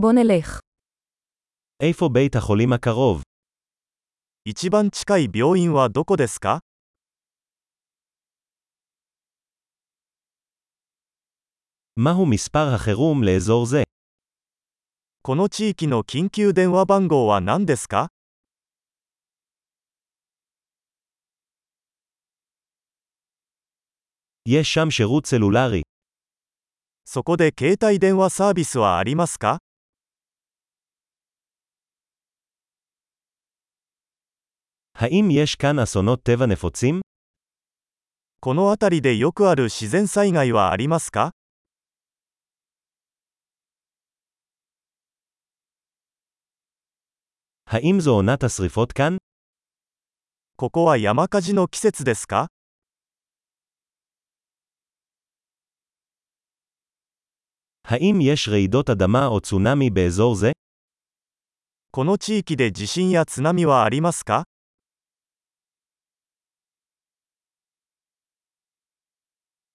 בוא נלך. איפה בית החולים הקרוב? 一番近い病院はどこですか מהו מספר החירום לאזור זה? この地域の緊急電話番号は何ですか יש שם שירות סלולרי. そこで携帯電話サービスはありますか האם יש כאן אסונות טבע נפוצים? この辺りでよくある自然災害はありますか האם זו עונת השרפות כאן? ここは山火事の季節ですか האם יש רעידות אדמה או צונאמי באזור זה? この地域で地震や津波はありますか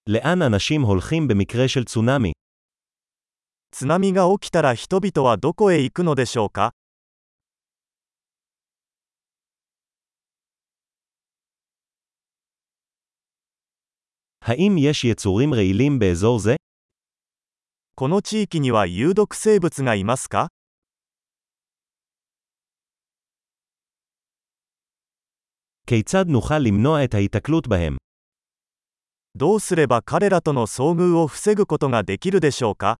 לאן אנשים הולכים במקרה של צונאמי? 津波が起きたら人々はどこへ行くのでしょうか האם יש יצורים רעילים באזור זה? この地域には有毒生物がいますか כיצד נוכל למנוע את ההיתקלות בהם? どうすれば彼らとの遭遇を防ぐことができるでしょうか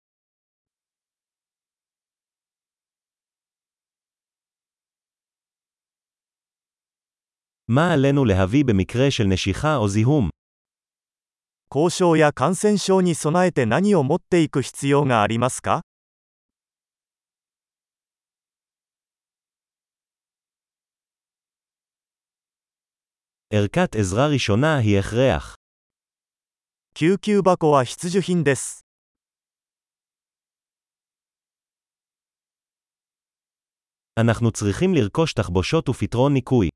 מה עלינו להביא במקרה של נשיכה או זיהום? 交渉や感染症に備えて何を持っていく必要がありますか ערכת עזרה ראשונה היא הכרח. 救急箱は必需品です。 אנחנו צריכים לרכוש תחבושות ופתרון ניקוי.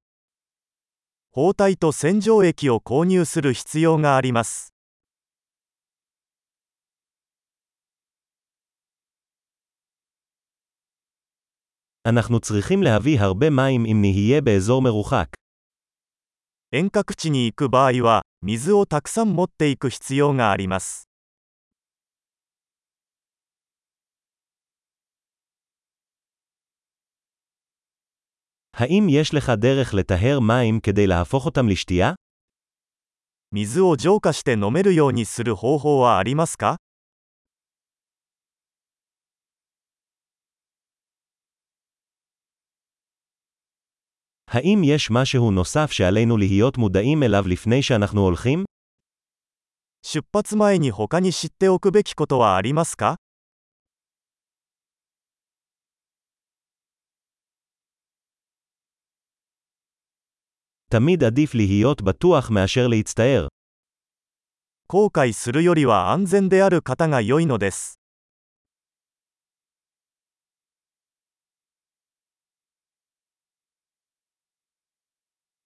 包帯と洗浄液を購入する必要があります。 אנחנו צריכים להביא הרבה מים אם נהיה באזור מרוחק. 遠隔地に行く場合は、 水をたくさん持っていく必要があります。水を浄化して飲めるようにする方法はありますか האם יש משהו נוסף שעלינו להיות מודעים אליו לפני שאנחנו הולכים? 出発前に他に知っておくべきことはありますか תמיד עדיף להיות בטוח מאשר להצטער. 後悔するよりは安全である方が良いのです。